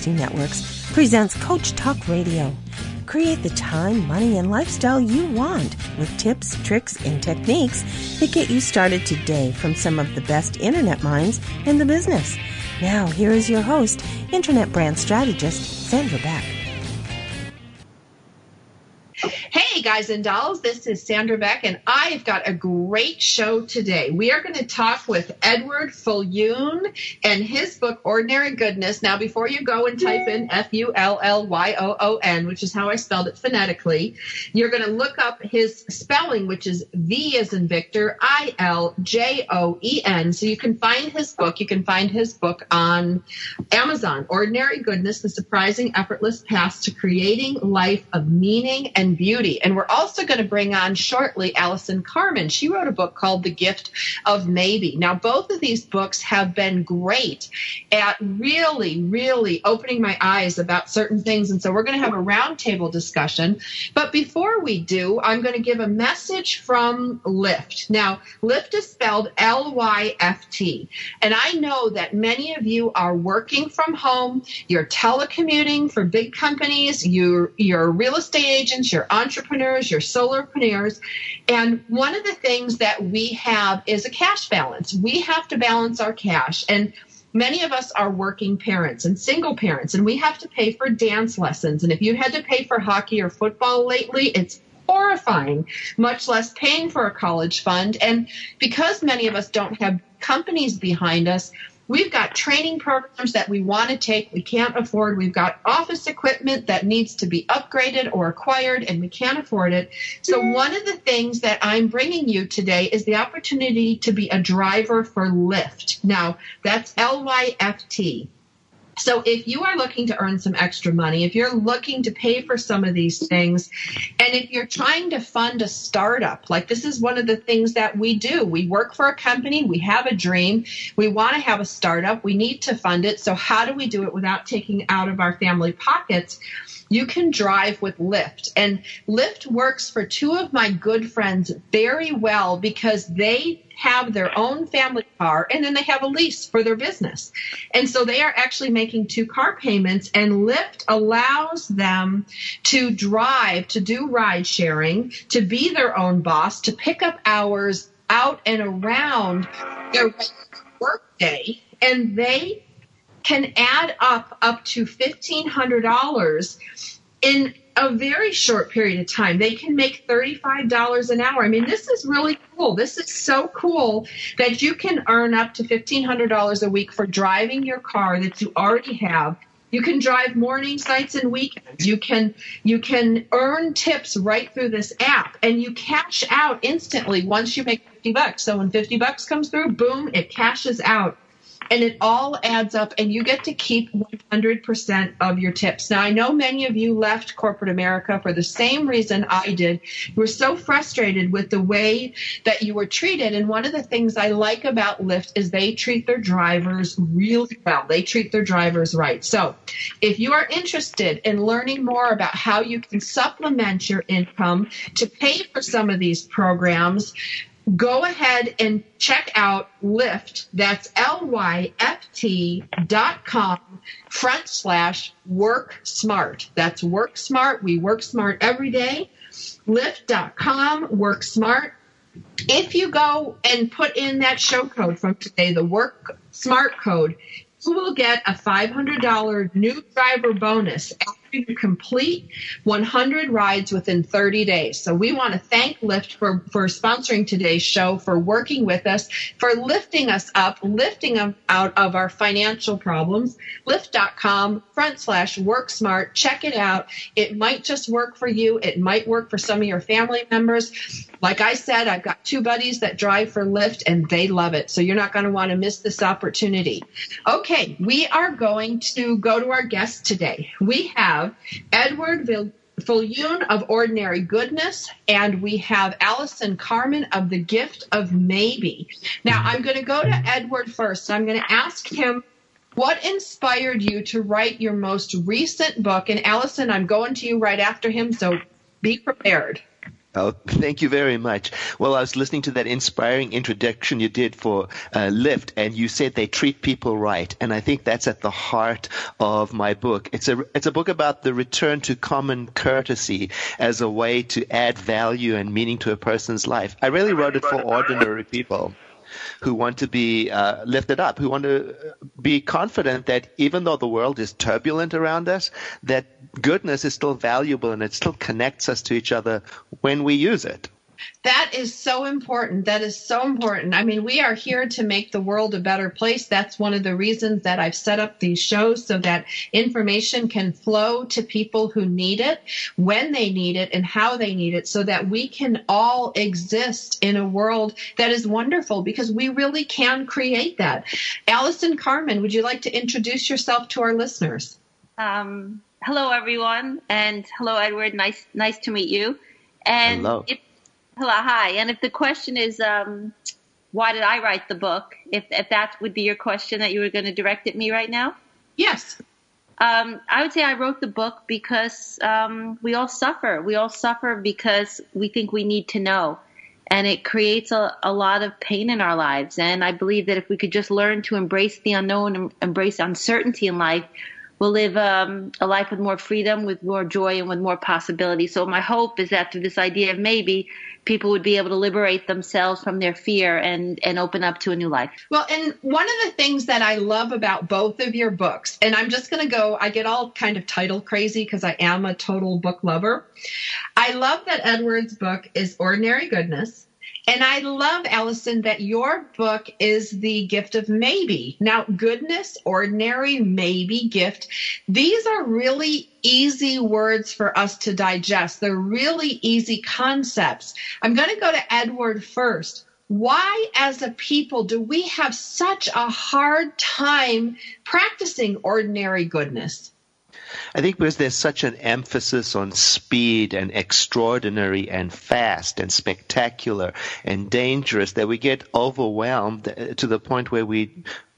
Broadcasting Networks presents Coach Talk Radio. Create the time, money, and lifestyle you want with tips, tricks, and techniques that get you started today from some of the best internet minds in the business. Now, here is your host, Internet Brand Strategist, Sandra Beck. Hey, guys and dolls, this is Sandra Beck, and I've got a great show today. We are going to talk with Edward Viljoen and his book, Ordinary Goodness. Now, before you go and type in F U L L Y O O N, which is how I spelled it phonetically, you're going to look up his spelling, which is V as in Victor, I L J O E N. So you can find his book. You can find his book on Amazon, Ordinary Goodness, The Surprising Effortless Path to Creating Life of Meaning and Beauty. And we're also going to bring on shortly Allison Carmen. She wrote a book called The Gift of Maybe. Now, both of these books have been great at really, really opening my eyes about certain things. And so we're going to have a roundtable discussion. But before we do, I'm going to give a message from Lyft. Now, Lyft is spelled L Y F T. And I know that many of you are working from home, you're telecommuting for big companies, you're, you're real estate agents, you're entrepreneurs, your solopreneurs. And one of the things that we have is a cash balance. We have to balance our cash. And many of us are working parents and single parents, and we have to pay for dance lessons. And if you had to pay for hockey or football lately, it's horrifying, much less paying for a college fund. And because many of us don't have companies behind us, We've got training programs that we want to take, we can't afford. We've got office equipment that needs to be upgraded or acquired, and we can't afford it. So, one of the things that I'm bringing you today is the opportunity to be a driver for Lyft. Now, that's L Y F T. So if you are looking to earn some extra money, if you're looking to pay for some of these things, and if you're trying to fund a startup, like this is one of the things that we do. We work for a company, we have a dream, we want to have a startup, we need to fund it. So how do we do it without taking out of our family pockets? you can drive with Lyft. And Lyft works for two of my good friends very well because they have their own family car and then they have a lease for their business. And so they are actually making two car payments and Lyft allows them to drive, to do ride sharing, to be their own boss, to pick up hours out and around their workday. And they can add up up to $1,500 in a very short period of time. They can make $35 an hour. I mean, this is really cool. This is so cool that you can earn up to $1,500 a week for driving your car that you already have. You can drive mornings, nights, and weekends. You can you can earn tips right through this app, and you cash out instantly once you make fifty bucks. So when fifty bucks comes through, boom, it cashes out and it all adds up and you get to keep 100% of your tips. Now, I know many of you left corporate America for the same reason I did. You were so frustrated with the way that you were treated. And one of the things I like about Lyft is they treat their drivers really well. They treat their drivers right. So if you are interested in learning more about how you can supplement your income to pay for some of these programs, go ahead and check out Lyft. That's L-Y-F-T dot com front slash work smart. That's work smart. We work smart every day. Lyft.com, work smart. If you go and put in that show code from today, the work smart code, you will get a $500 new driver bonus to complete 100 rides within 30 days. So we want to thank Lyft for, for sponsoring today's show, for working with us, for lifting us up, lifting them out of our financial problems. Lyft.com front slash work smart. Check it out. It might just work for you. It might work for some of your family members. Like I said, I've got two buddies that drive for Lyft and they love it. So you're not going to want to miss this opportunity. Okay. We are going to go to our guest today. We have have Edward Viljoen of Ordinary Goodness, and we have Allison Carmen of The Gift of Maybe. Now, I'm going to go to Edward first. I'm going to ask him what inspired you to write your most recent book. And Allison, I'm going to you right after him, so be prepared. Oh, thank you very much. Well, I was listening to that inspiring introduction you did for uh, Lyft, and you said they treat people right, and I think that's at the heart of my book. It's a it's a book about the return to common courtesy as a way to add value and meaning to a person's life. I really wrote it for ordinary people who want to be uh, lifted up, who want to be confident that even though the world is turbulent around us, that goodness is still valuable and it still connects us to each other when we use it. That is so important. That is so important. I mean, we are here to make the world a better place. That's one of the reasons that I've set up these shows so that information can flow to people who need it, when they need it, and how they need it, so that we can all exist in a world that is wonderful because we really can create that. Allison Carmen, would you like to introduce yourself to our listeners? Um, hello, everyone, and hello, Edward. Nice, nice to meet you. And hello. If, hello, hi. And if the question is, um, why did I write the book? If if that would be your question that you were going to direct at me right now. Yes. Um, I would say I wrote the book because um, we all suffer. We all suffer because we think we need to know. And it creates a, a lot of pain in our lives. And I believe that if we could just learn to embrace the unknown and embrace uncertainty in life, we'll live um, a life with more freedom, with more joy, and with more possibility. So my hope is that through this idea of maybe people would be able to liberate themselves from their fear and and open up to a new life. Well, and one of the things that I love about both of your books, and I'm just going to go, I get all kind of title crazy because I am a total book lover. I love that Edward's book is Ordinary Goodness. And I love, Allison, that your book is the gift of maybe. Now, goodness, ordinary, maybe, gift. These are really easy words for us to digest. They're really easy concepts. I'm going to go to Edward first. Why, as a people, do we have such a hard time practicing ordinary goodness? I think because there's such an emphasis on speed and extraordinary and fast and spectacular and dangerous that we get overwhelmed uh, to the point where we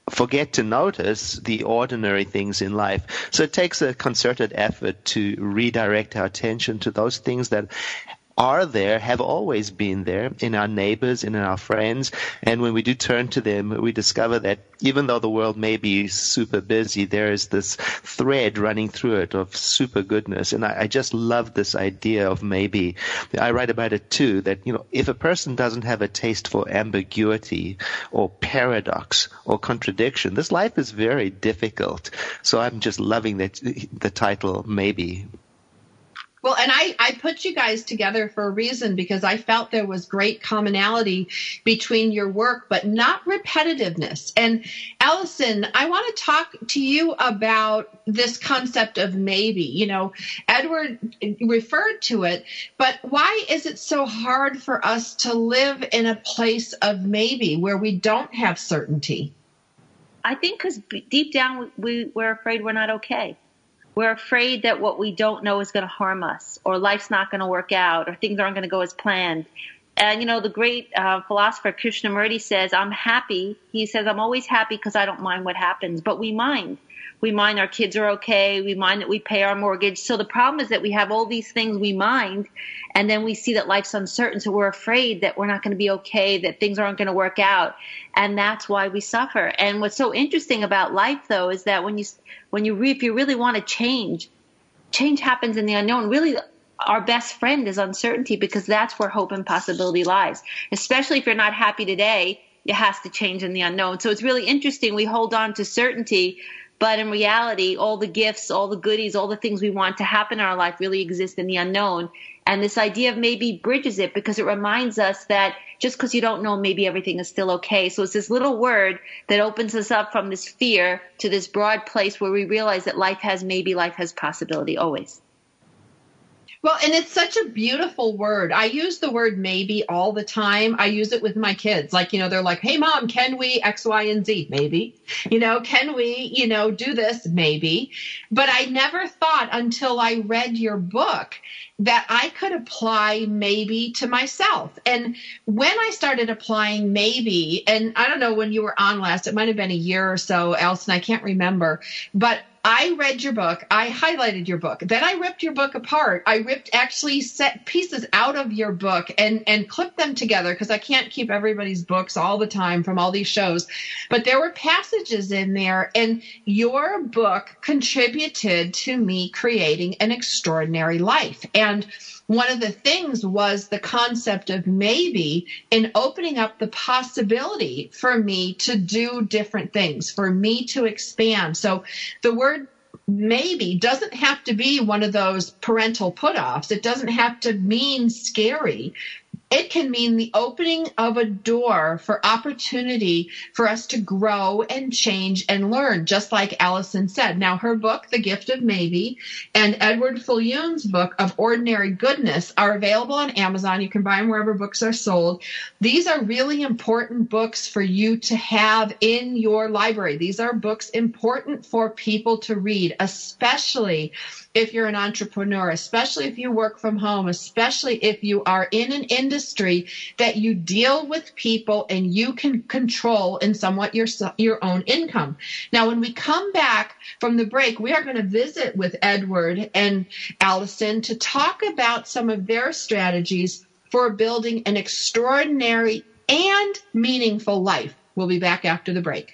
forget to notice the ordinary things in life. So it takes a concerted effort to redirect our attention to those things that are there, have always been there in our neighbors and in our friends. And when we do turn to them, we discover that even though the world may be super busy, there is this thread running through it of super goodness. And I, I just love this idea of maybe. I write about it too, that, you know, if a person doesn't have a taste for ambiguity or paradox or contradiction, this life is very difficult. So I'm just loving that the title, maybe. Well, and I, I put you guys together for a reason because I felt there was great commonality between your work, but not repetitiveness. And Allison, I want to talk to you about this concept of maybe. You know, Edward referred to it, but why is it so hard for us to live in a place of maybe where we don't have certainty? I think because deep down we, we're afraid we're not okay. We're afraid that what we don't know is going to harm us, or life's not going to work out, or things aren't going to go as planned. And you know, the great uh, philosopher Krishnamurti says, "I'm happy." He says, "I'm always happy because I don't mind what happens." But we mind. We mind our kids are okay. We mind that we pay our mortgage. So the problem is that we have all these things we mind, and then we see that life's uncertain. So we're afraid that we're not going to be okay, that things aren't going to work out, and that's why we suffer. And what's so interesting about life, though, is that when you when you if you really want to change, change happens in the unknown. Really, our best friend is uncertainty because that's where hope and possibility lies. Especially if you're not happy today, it has to change in the unknown. So it's really interesting. We hold on to certainty, but in reality, all the gifts, all the goodies, all the things we want to happen in our life really exist in the unknown. And this idea of maybe bridges it because it reminds us that just because you don't know, maybe everything is still okay. So it's this little word that opens us up from this fear to this broad place where we realize that life has maybe, life has possibility always. Well, and it's such a beautiful word. I use the word maybe all the time. I use it with my kids. Like, you know, they're like, hey, mom, can we X, Y, and Z? Maybe. You know, can we, you know, do this? Maybe. But I never thought until I read your book that I could apply maybe to myself. And when I started applying maybe, and I don't know when you were on last, it might have been a year or so, Allison, I can't remember, but I read your book. I highlighted your book. Then I ripped your book apart. I ripped actually set pieces out of your book and, and clipped them together because I can't keep everybody's books all the time from all these shows. But there were passages in there and your book contributed to me creating an extraordinary life. And one of the things was the concept of maybe in opening up the possibility for me to do different things, for me to expand. So the word maybe doesn't have to be one of those parental put offs. It doesn't have to mean scary it can mean the opening of a door for opportunity for us to grow and change and learn, just like Allison said. Now, her book, The Gift of Maybe, and Edward Viljoen's book of Ordinary Goodness are available on Amazon. You can buy them wherever books are sold. These are really important books for you to have in your library. These are books important for people to read, especially if you're an entrepreneur, especially if you work from home, especially if you are in an industry that you deal with people and you can control in somewhat your your own income. Now, when we come back from the break, we are going to visit with Edward and Allison to talk about some of their strategies for building an extraordinary and meaningful life. We'll be back after the break.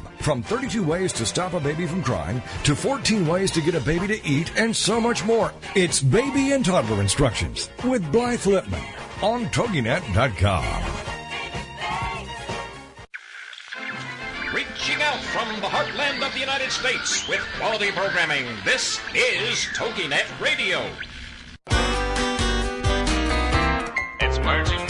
From 32 ways to stop a baby from crying to 14 ways to get a baby to eat and so much more. It's Baby and Toddler Instructions with Blythe Lipman on TogiNet.com. Reaching out from the heartland of the United States with quality programming, this is TogiNet Radio. It's words you never heard.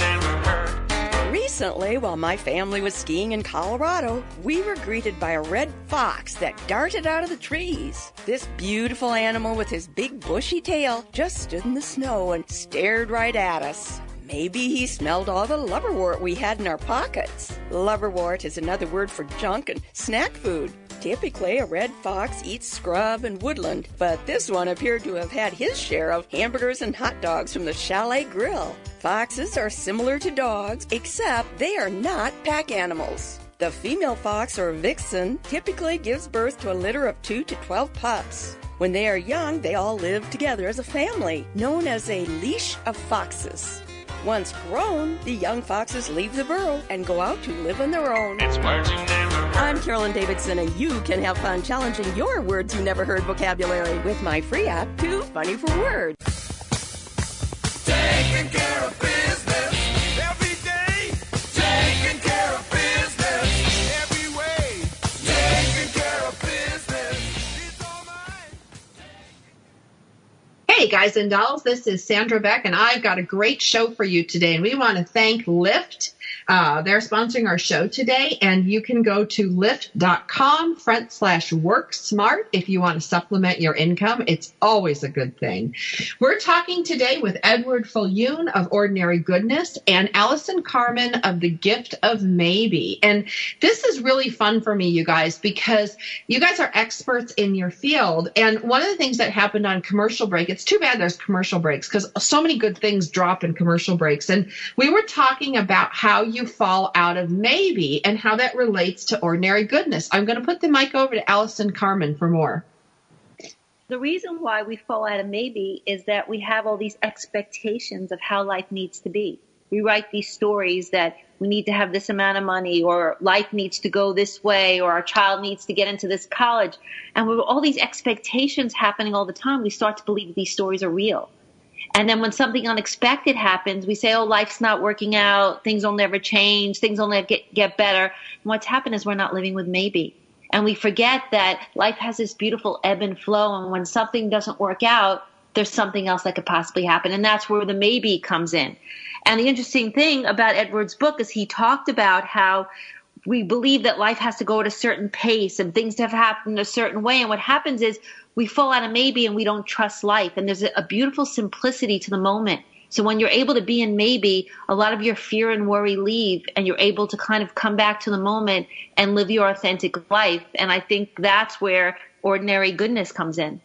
Recently, while my family was skiing in Colorado, we were greeted by a red fox that darted out of the trees. This beautiful animal with his big bushy tail just stood in the snow and stared right at us. Maybe he smelled all the lubberwort we had in our pockets. Lubberwort is another word for junk and snack food. Typically, a red fox eats scrub and woodland, but this one appeared to have had his share of hamburgers and hot dogs from the chalet grill. Foxes are similar to dogs, except they are not pack animals. The female fox or vixen typically gives birth to a litter of 2 to 12 pups. When they are young, they all live together as a family, known as a leash of foxes. Once grown, the young foxes leave the burrow and go out to live on their own. It's words you never heard. I'm Carolyn Davidson, and you can have fun challenging your words you never heard vocabulary with my free app, Too Funny for Words. Taking care of business every day. Taking care of Hey guys and dolls, this is Sandra Beck, and I've got a great show for you today. And we want to thank Lyft. Uh, they're sponsoring our show today, and you can go to lyft.com front slash work smart if you want to supplement your income. It's always a good thing. We're talking today with Edward Viljoen of Ordinary Goodness and Allison Carmen of The Gift of Maybe. And this is really fun for me, you guys, because you guys are experts in your field. And one of the things that happened on commercial break, it's too bad there's commercial breaks because so many good things drop in commercial breaks. And we were talking about how you fall out of maybe and how that relates to ordinary goodness. I'm going to put the mic over to Allison Carmen for more. the reason why we fall out of maybe is that we have all these expectations of how life needs to be. We write these stories that we need to have this amount of money or life needs to go this way or our child needs to get into this college. And with all these expectations happening all the time, we start to believe these stories are real. And then when something unexpected happens, we say, oh, life's not working out. Things will never change. Things will never get, get better. And what's happened is we're not living with maybe. And we forget that life has this beautiful ebb and flow. And when something doesn't work out, there's something else that could possibly happen. And that's where the maybe comes in. And the interesting thing about Edward's book is he talked about how we believe that life has to go at a certain pace and things have happened a certain way. And what happens is we fall out of maybe and we don't trust life. And there's a, beautiful simplicity to the moment. So when you're able to be in maybe, a lot of your fear and worry leave and you're able to kind of come back to the moment and live your authentic life. And I think that's where ordinary goodness comes in.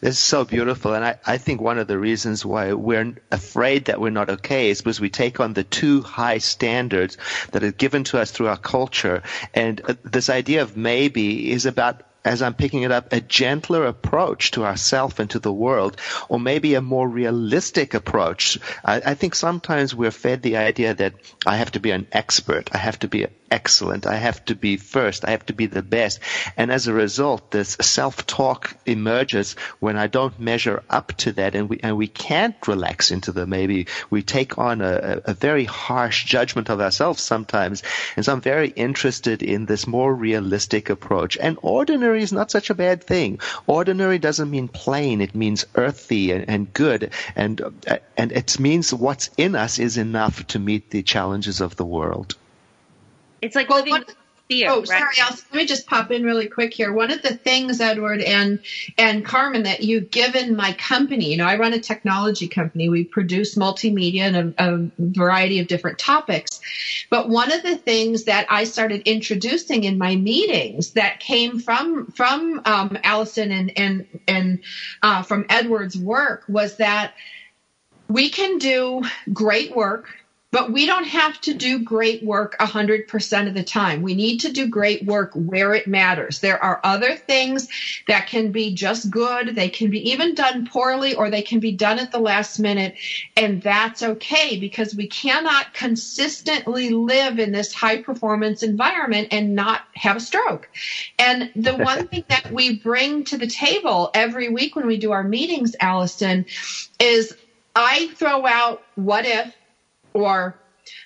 This is so beautiful. And I, I think one of the reasons why we're afraid that we're not okay is because we take on the too high standards that are given to us through our culture. And uh, this idea of maybe is about as I'm picking it up, a gentler approach to ourself and to the world, or maybe a more realistic approach. I, I, think sometimes we're fed the idea that I have to be an expert, I have to be excellent, I have to be first, I have to be the best. And as a result, this self-talk emerges when I don't measure up to that and we, and we can't relax into the maybe. We take on a, a very harsh judgment of ourselves sometimes. And so I'm very interested in this more realistic approach. And ordinary is not such a bad thing. Ordinary doesn't mean plain. It means earthy and, and good. And, and it means what's in us is enough to meet the challenges of the world. It's like Well, living what- fear. Oh, right? sorry, Alice. Let me just pop in really quick here. One of the things, Edward and and Carmen, that you've given my company. You know, I run a technology company. We produce multimedia and a, a variety of different topics. But one of the things that I started introducing in my meetings that came from from um, Allison and and and uh, from Edward's work was that we can do great work but we don't have to do great work 100% of the time. We need to do great work where it matters. There are other things that can be just good. They can be even done poorly or they can be done at the last minute. And that's okay because we cannot consistently live in this high performance environment and not have a stroke. And the one thing that we bring to the table every week when we do our meetings, Allison, is I throw out what if or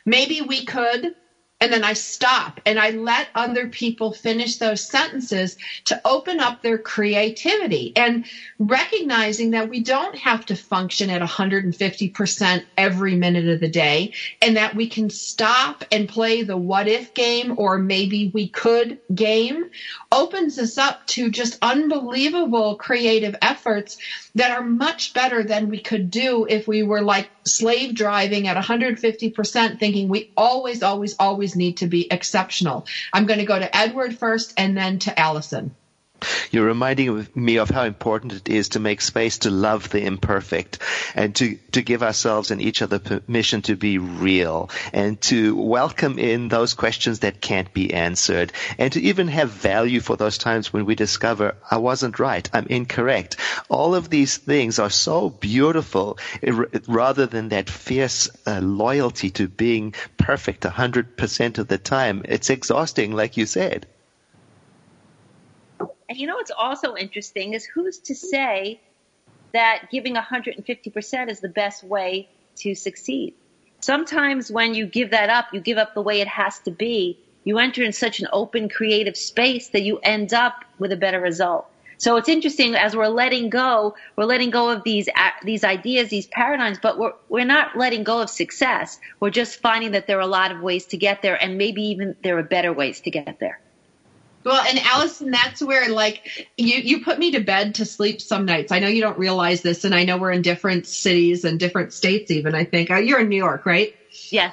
maybe we could and then I stop and I let other people finish those sentences to open up their creativity and recognizing that we don't have to function at 150% every minute of the day and that we can stop and play the what if game or maybe we could game opens us up to just unbelievable creative efforts that are much better than we could do if we were like slave driving at 150% thinking we always, always, always need to be exceptional. I'm going to go to Edward first and then to Allison. You're reminding me of how important it is to make space to love the imperfect and to, to give ourselves and each other permission to be real and to welcome in those questions that can't be answered and to even have value for those times when we discover I wasn't right, I'm incorrect. All of these things are so beautiful eh, rather than that fierce uh, loyalty to being perfect 100% of the time. It's exhausting, like you said. And you know what's also interesting is who's to say that giving 150% is the best way to succeed? Sometimes when you give that up, you give up the way it has to be. You enter in such an open, creative space that you end up with a better result. So it's interesting as we're letting go, we're letting go of these these ideas, these paradigms, but we're we're not letting go of success. We're just finding that there are a lot of ways to get there, and maybe even there are better ways to get there. Well, and Allison, that's where like you you put me to bed to sleep some nights. I know you don't realize this, and I know we're in different cities and different states. Even I think uh, you're in New York, right? Yeah.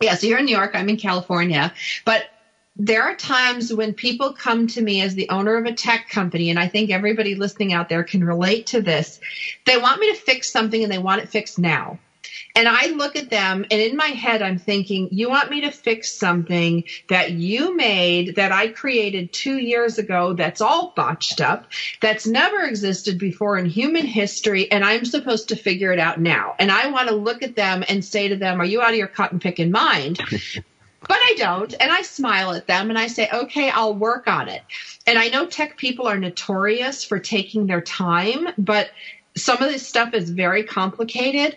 Yeah. So you're in New York. I'm in California, but there are times when people come to me as the owner of a tech company, and I think everybody listening out there can relate to this. They want me to fix something and they want it fixed now. And I look at them and in my head, I'm thinking, you want me to fix something that you made that I created two years ago that's all botched up, that's never existed before in human history. And I'm supposed to figure it out now. And I want to look at them and say to them, are you out of your cotton picking mind? But I don't. And I smile at them and I say, okay, I'll work on it. And I know tech people are notorious for taking their time, but some of this stuff is very complicated.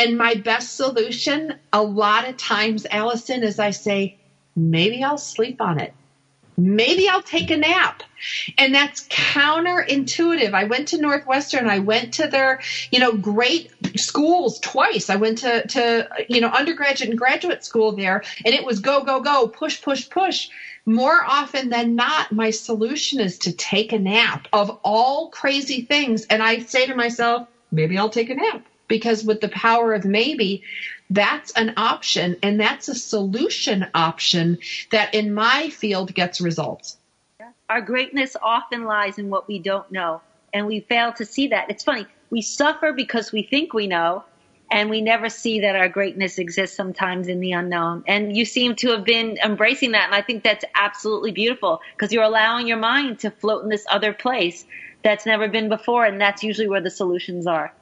And my best solution, a lot of times, Allison, is I say, maybe I'll sleep on it. Maybe I'll take a nap. And that's counterintuitive. I went to Northwestern. I went to their, you know, great schools twice. I went to, to, you know, undergraduate and graduate school there and it was go, go, go, push, push, push. More often than not, my solution is to take a nap of all crazy things. And I say to myself, maybe I'll take a nap because with the power of maybe, that's an option and that's a solution option that in my field gets results. Our greatness often lies in what we don't know, and we fail to see that. It's funny. We suffer because we think we know, and we never see that our greatness exists sometimes in the unknown. And you seem to have been embracing that, and I think that's absolutely beautiful because you're allowing your mind to float in this other place that's never been before, and that's usually where the solutions are.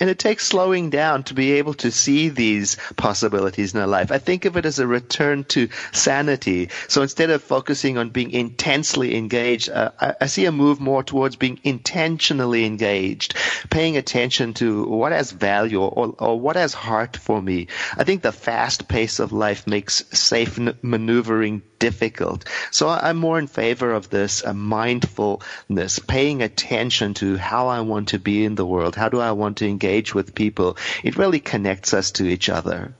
And it takes slowing down to be able to see these possibilities in our life. I think of it as a return to sanity. So instead of focusing on being intensely engaged, uh, I, I see a move more towards being intentionally engaged, paying attention to what has value or, or what has heart for me. I think the fast pace of life makes safe n- maneuvering difficult. So I'm more in favor of this uh, mindfulness, paying attention to how I want to be in the world. How do I want to engage with people? It really connects us to each other.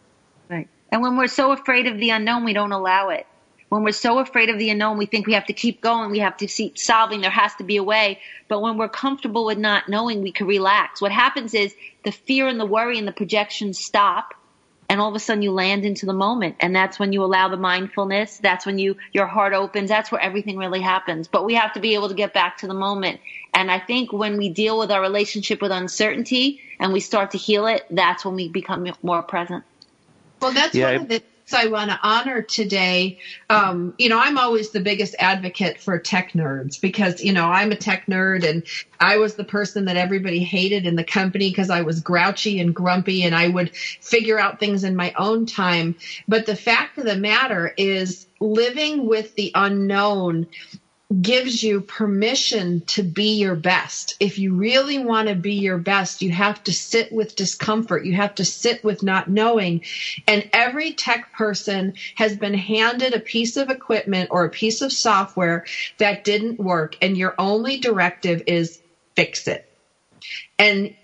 Right. And when we're so afraid of the unknown, we don't allow it. When we're so afraid of the unknown, we think we have to keep going. We have to keep solving. There has to be a way. But when we're comfortable with not knowing, we can relax. What happens is the fear and the worry and the projections stop. And all of a sudden you land into the moment. And that's when you allow the mindfulness. That's when you, your heart opens. That's where everything really happens. But we have to be able to get back to the moment. And I think when we deal with our relationship with uncertainty and we start to heal it, that's when we become more present. Well, that's Yeah, one of the things I want to honor today. Um, you know, I'm always the biggest advocate for tech nerds because, you know, I'm a tech nerd and I was the person that everybody hated in the company because I was grouchy and grumpy and I would figure out things in my own time. But the fact of the matter is living with the unknown gives you permission to be your best. If you really want to be your best, you have to sit with discomfort. You have to sit with not knowing. And every tech person has been handed a piece of equipment or a piece of software that didn't work. And your only directive is fix it. And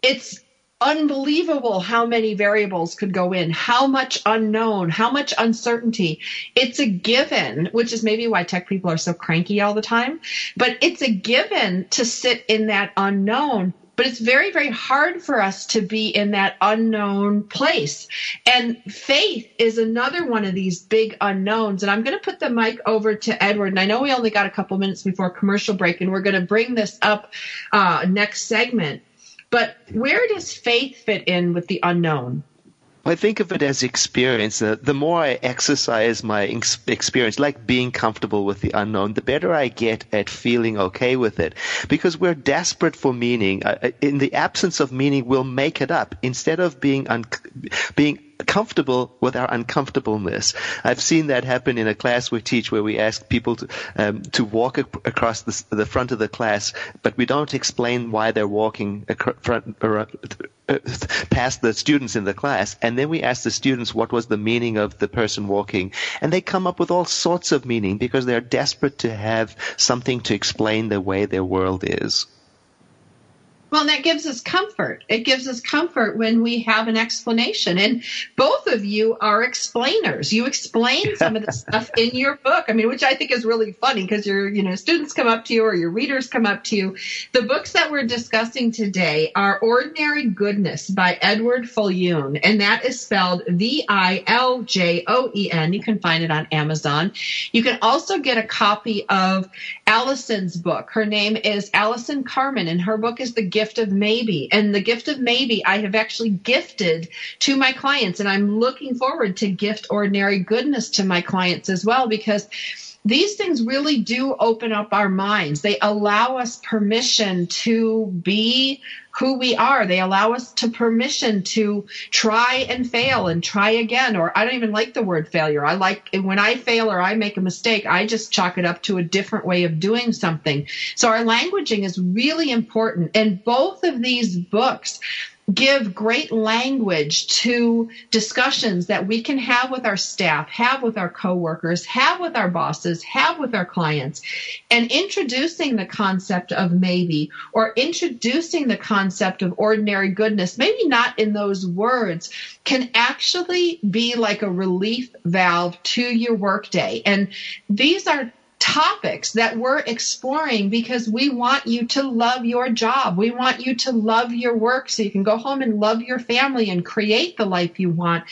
it's unbelievable how many variables could go in, how much unknown, how much uncertainty. It's a given, which is maybe why tech people are so cranky all the time, but it's a given to sit in that unknown. But it's very, very hard for us to be in that unknown place. And faith is another one of these big unknowns. And I'm going to put the mic over to Edward. And I know we only got a couple minutes before commercial break, and we're going to bring this up uh, next segment. But where does faith fit in with the unknown? I think of it as experience. Uh, the more I exercise my experience, like being comfortable with the unknown, the better I get at feeling okay with it. Because we're desperate for meaning. Uh, uh, in the absence of meaning, we'll make it up instead of being un- being comfortable with our uncomfortableness. I've seen that happen in a class we teach where we ask people to um, to walk ac- across the, the front of the class, but we don't explain why they're walking acro- front, around, uh, past the students in the class, and then we ask the students what was the meaning of the person walking, and they come up with all sorts of meaning because they're desperate to have something to explain the way their world is. Well, and that gives us comfort. It gives us comfort when we have an explanation. And both of you are explainers. You explain some of the stuff in your book. I mean, which I think is really funny because your, you know, students come up to you or your readers come up to you. The books that we're discussing today are Ordinary Goodness by Edward Viljoen, and that is spelled V-I-L-J-O-E-N. You can find it on Amazon. You can also get a copy of Allison's book. Her name is Allison Carmen, and her book is The Gift of maybe. And the gift of maybe I have actually gifted to my clients, and I'm looking forward to gift ordinary goodness to my clients as well because these things really do open up our minds. They allow us permission to be who we are. They allow us to permission to try and fail and try again. Or I don't even like the word failure. I like when I fail or I make a mistake, I just chalk it up to a different way of doing something. So our languaging is really important. And both of these books give great language to discussions that we can have with our staff, have with our coworkers, have with our bosses, have with our clients, and introducing the concept of maybe or introducing the concept of ordinary goodness, maybe not in those words, can actually be like a relief valve to your workday. And these are topics that we're exploring because we want you to love your job. We want you to love your work so you can go home and love your family and create the life you want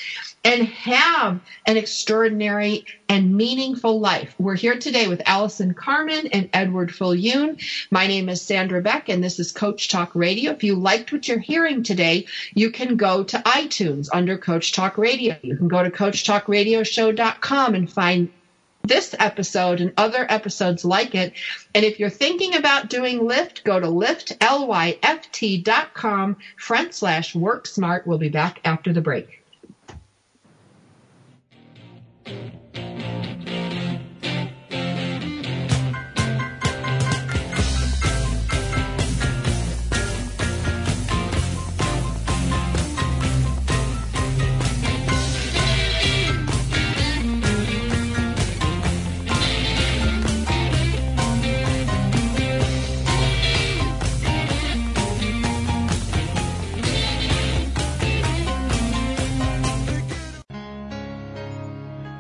and have an extraordinary and meaningful life. We're here today with Allison Carmen and Edward Viljoen. My name is Sandra Beck and this is Coach Talk Radio. If you liked what you're hearing today, you can go to iTunes under Coach Talk Radio. You can go to CoachTalkRadioshow.com and find this episode and other episodes like it. And if you're thinking about doing Lyft, go to Lyft, L-Y-F-T dot com front slash work smart. We'll be back after the break.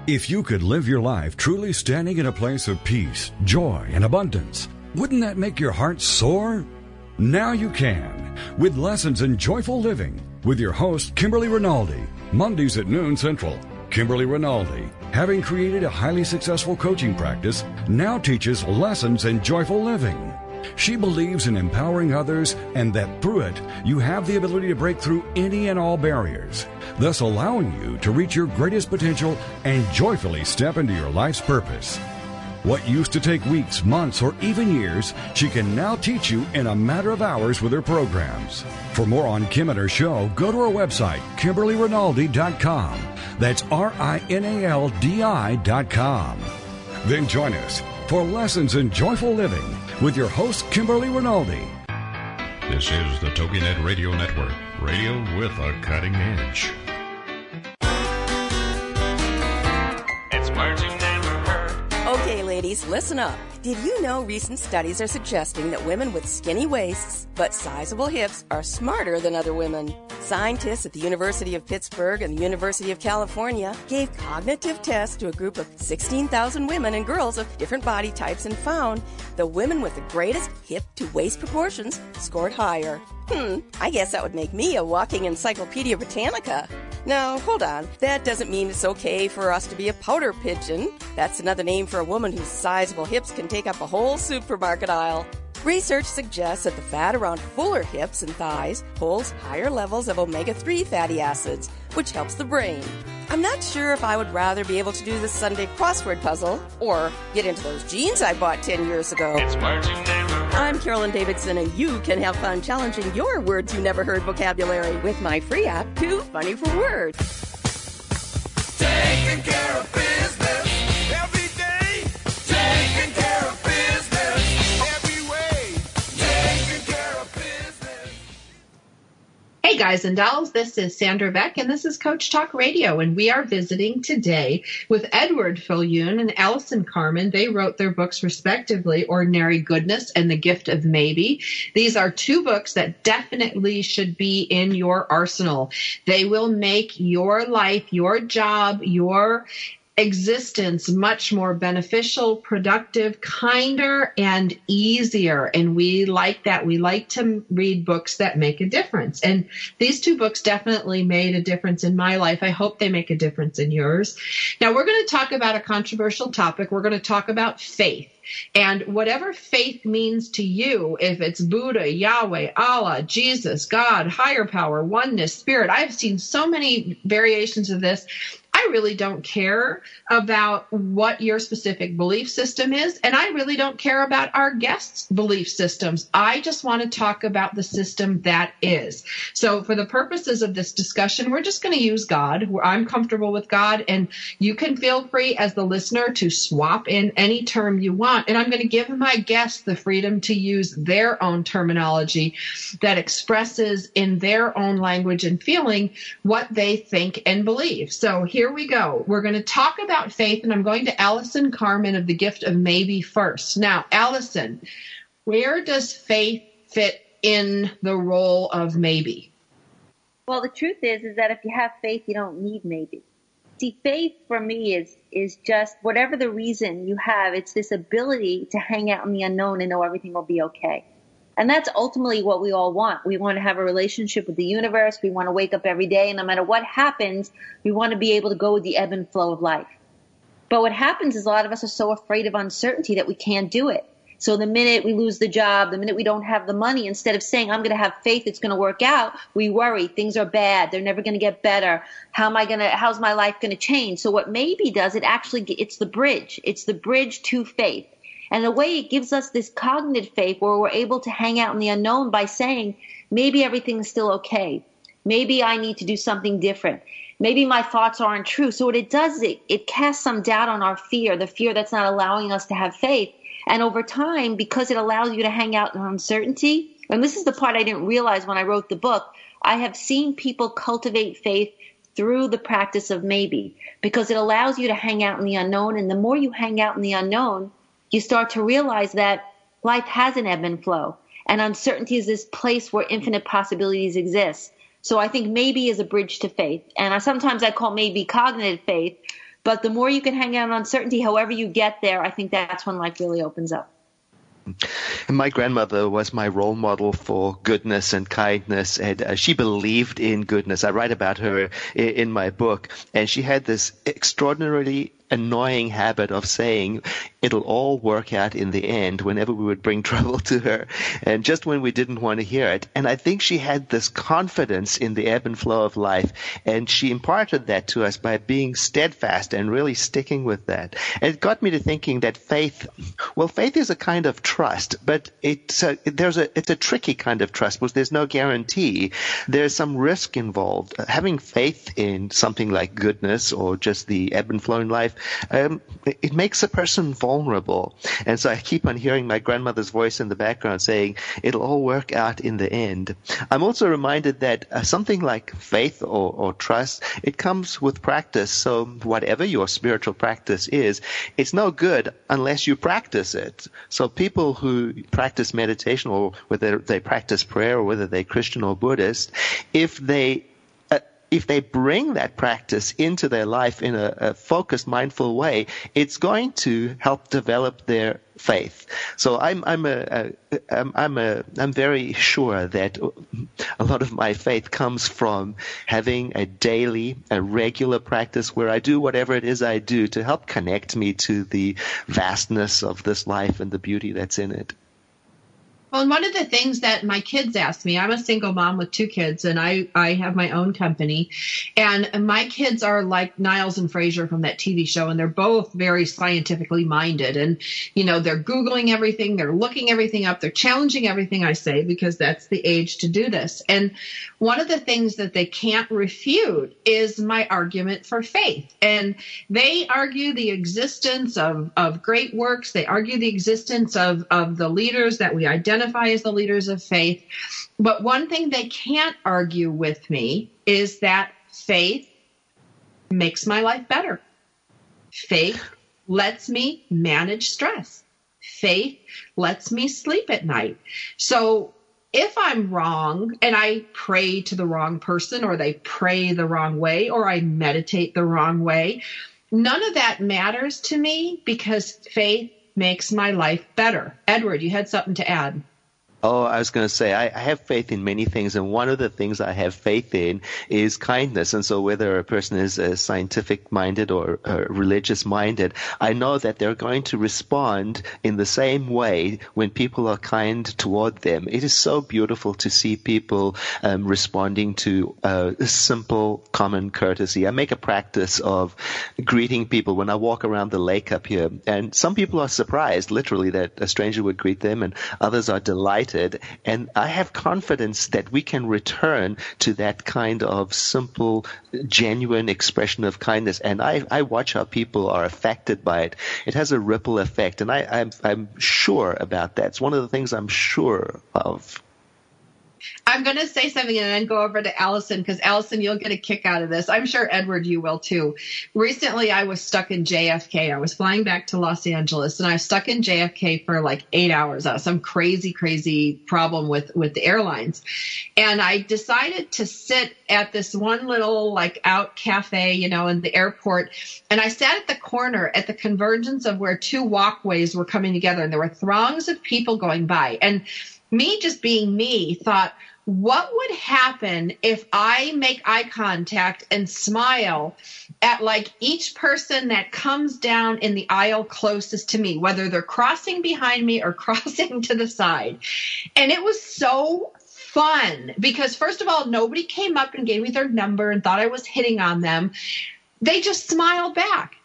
If you could live your life truly standing in a place of peace, joy, and abundance, wouldn't that make your heart soar? Now you can, with lessons in joyful living, with your host, Kimberly Rinaldi, Mondays at noon Central. Kimberly Rinaldi, having created a highly successful coaching practice, now teaches lessons in joyful living. She believes in empowering others and that through it, you have the ability to break through any and all barriers, thus allowing you to reach your greatest potential and joyfully step into your life's purpose. What used to take weeks, months, or even years, she can now teach you in a matter of hours with her programs. For more on Kim and her show, go to her website, KimberlyRinaldi.com. That's R I N A L D I.com. Then join us for Lessons in Joyful Living with your host, Kimberly Rinaldi. This is the TogiNet Radio Network, radio with a cutting edge. It's words you never heard. Okay, ladies, listen up. Did you know recent studies are suggesting that women with skinny waists but sizable hips are smarter than other women? Scientists at the University of Pittsburgh and the University of California gave cognitive tests to a group of 16,000 women and girls of different body types and found the women with the greatest hip to waist proportions scored higher. Hmm, I guess that would make me a walking Encyclopedia Britannica. No, hold on. That doesn't mean it's okay for us to be a powder pigeon. That's another name for a woman whose sizable hips can take up a whole supermarket aisle. Research suggests that the fat around fuller hips and thighs holds higher levels of omega 3 fatty acids, which helps the brain. I'm not sure if I would rather be able to do the Sunday crossword puzzle or get into those jeans I bought 10 years ago. It's words you never. I'm Carolyn Davidson, and you can have fun challenging your words you never heard vocabulary with my free app, Too Funny for Words. Taking care of business guys and dolls, this is Sandra Beck and this is Coach Talk Radio and we are visiting today with Edward Viljoen and Allison Carmen. They wrote their books respectively, Ordinary Goodness and The Gift of Maybe. These are two books that definitely should be in your arsenal. They will make your life, your job, your existence much more beneficial, productive, kinder, and easier. And we like that. We like to read books that make a difference. And these two books definitely made a difference in my life. I hope they make a difference in yours. Now, we're going to talk about a controversial topic. We're going to talk about faith. And whatever faith means to you, if it's Buddha, Yahweh, Allah, Jesus, God, higher power, oneness, spirit, I've seen so many variations of this. I really don't care about what your specific belief system is, and I really don't care about our guests' belief systems. I just want to talk about the system that is. So, for the purposes of this discussion, we're just going to use God. I'm comfortable with God, and you can feel free as the listener to swap in any term you want. And I'm going to give my guests the freedom to use their own terminology that expresses in their own language and feeling what they think and believe. So, here we go. We're going to talk about faith, and I'm going to Allison Carmen of the Gift of Maybe first. Now, Allison, where does faith fit in the role of maybe? Well, the truth is, is that if you have faith, you don't need maybe. See, faith for me is is just whatever the reason you have. It's this ability to hang out in the unknown and know everything will be okay. And that's ultimately what we all want. We want to have a relationship with the universe. We want to wake up every day, and no matter what happens, we want to be able to go with the ebb and flow of life. But what happens is a lot of us are so afraid of uncertainty that we can't do it. So the minute we lose the job, the minute we don't have the money, instead of saying, I'm going to have faith it's going to work out, we worry. Things are bad. They're never going to get better. How am I going to, how's my life going to change? So what maybe does, it actually, it's the bridge. It's the bridge to faith. And the way it gives us this cognitive faith where we're able to hang out in the unknown by saying, maybe everything's still okay. Maybe I need to do something different. Maybe my thoughts aren't true. So what it does, it, it casts some doubt on our fear, the fear that's not allowing us to have faith. And over time, because it allows you to hang out in uncertainty, and this is the part I didn't realize when I wrote the book, I have seen people cultivate faith through the practice of maybe because it allows you to hang out in the unknown. And the more you hang out in the unknown, you start to realize that life has an ebb and flow. And uncertainty is this place where infinite possibilities exist. So I think maybe is a bridge to faith. And I, sometimes I call maybe cognitive faith. But the more you can hang out in uncertainty, however you get there, I think that's when life really opens up. And my grandmother was my role model for goodness and kindness, and uh, she believed in goodness. I write about her in, in my book, and she had this extraordinarily annoying habit of saying it'll all work out in the end whenever we would bring trouble to her. And just when we didn't want to hear it. And i think she had this confidence in the ebb and flow of life. And she imparted that to us by being steadfast and really sticking with that. And it got me to thinking that faith well faith is a kind of trust but it's a, there's a it's a tricky kind of trust because there's no guarantee. There's some risk involved. Having faith in something like goodness or just the ebb and flow in life um, it, it makes a person vulnerable. And so I keep on hearing my grandmother's voice in the background saying, it'll all work out in the end. I'm also reminded that uh, something like faith or, or trust, it comes with practice. So whatever your spiritual practice is, it's no good unless you practice it. So people who practice meditation or whether they practice prayer or whether they're Christian or Buddhist, if they if they bring that practice into their life in a, a, focused, mindful way, it's going to help develop their faith. So I'm I'm a, a I'm, I'm a I'm very sure that a lot of my faith comes from having a daily, a regular practice where I do whatever it is I do to help connect me to the vastness of this life and the beauty that's in it. Well, and one of the things that my kids ask me, I'm a single mom with two kids and I, I have my own company and my kids are like Niles and Frasier from that TV show and they're both very scientifically minded and, you know, they're Googling everything. They're looking everything up. They're challenging everything I say because that's the age to do this. And one of the things that they can't refute is my argument for faith. And they argue the existence of, of great works. They argue the existence of, of the leaders that we identify as the leaders of faith. But one thing they can't argue with me is that faith makes my life better. Faith lets me manage stress. Faith lets me sleep at night. So if I'm wrong and I pray to the wrong person or they pray the wrong way or I meditate the wrong way, none of that matters to me because faith makes my life better. Edward, you had something to add. Oh, I was going to say, I, I have faith in many things, and one of the things I have faith in is kindness. And so, whether a person is uh, scientific minded or uh, religious minded, I know that they're going to respond in the same way when people are kind toward them. It is so beautiful to see people um, responding to uh, simple, common courtesy. I make a practice of greeting people when I walk around the lake up here, and some people are surprised, literally, that a stranger would greet them, and others are delighted. And I have confidence that we can return to that kind of simple, genuine expression of kindness. And I, I watch how people are affected by it. It has a ripple effect, and I, I'm, I'm sure about that. It's one of the things I'm sure of. I'm going to say something and then go over to Allison because Allison, you'll get a kick out of this. I'm sure Edward, you will too. Recently, I was stuck in JFK. I was flying back to Los Angeles and I was stuck in JFK for like eight hours. Uh, some crazy, crazy problem with with the airlines, and I decided to sit at this one little like out cafe, you know, in the airport, and I sat at the corner at the convergence of where two walkways were coming together, and there were throngs of people going by, and me just being me thought what would happen if I make eye contact and smile at like each person that comes down in the aisle closest to me, whether they're crossing behind me or crossing to the side? And it was so fun because, first of all, nobody came up and gave me their number and thought I was hitting on them. They just smiled back.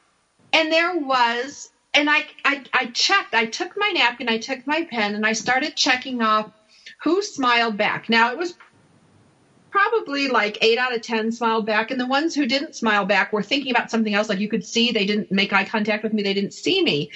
And there was and I, I I checked. I took my napkin, I took my pen, and I started checking off who smiled back. Now it was probably like eight out of ten smiled back, and the ones who didn't smile back were thinking about something else. Like you could see they didn't make eye contact with me, they didn't see me.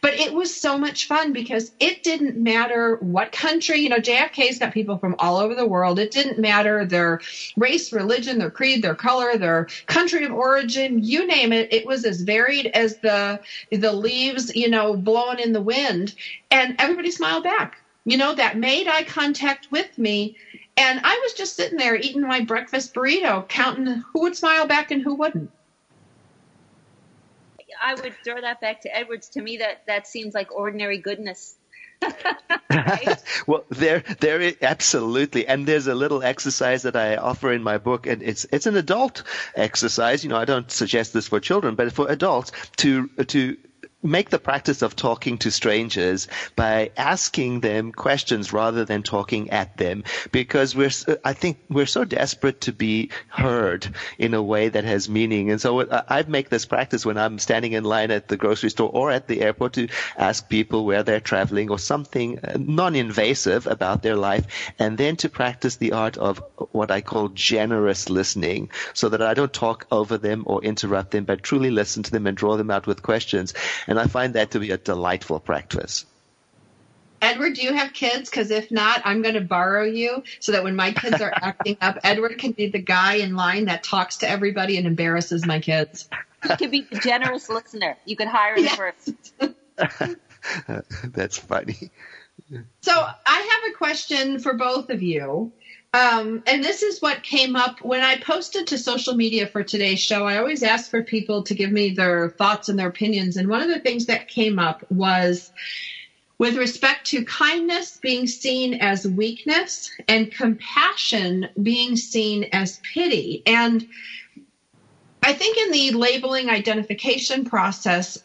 But it was so much fun because it didn't matter what country. You know, JFK's got people from all over the world. It didn't matter their race, religion, their creed, their color, their country of origin. You name it. It was as varied as the the leaves, you know, blowing in the wind, and everybody smiled back you know, that made eye contact with me. And I was just sitting there eating my breakfast burrito, counting who would smile back and who wouldn't. I would throw that back to Edwards. To me, that that seems like ordinary goodness. well, there, there, is, absolutely, and there's a little exercise that I offer in my book, and it's it's an adult exercise. You know, I don't suggest this for children, but for adults to to make the practice of talking to strangers by asking them questions rather than talking at them. Because we're I think we're so desperate to be heard in a way that has meaning. And so I make this practice when I'm standing in line at the grocery store or at the airport to ask people where they're traveling or something uh, non-invasive about their life and then to practice the art of what I call generous listening so that I don't talk over them or interrupt them but truly listen to them and draw them out with questions and I find that to be a delightful practice. Edward, do you have kids? Because if not, I'm going to borrow you so that when my kids are acting up, Edward can be the guy in line that talks to everybody and embarrasses my kids. He could be the generous listener. You could hire him Yes. first. That's funny. So I have a question for both of you. Um, and this is what came up when I posted to social media for today's show. I always ask for people to give me their thoughts and their opinions. And one of the things that came up was with respect to kindness being seen as weakness and compassion being seen as pity. And I think in the labeling identification process,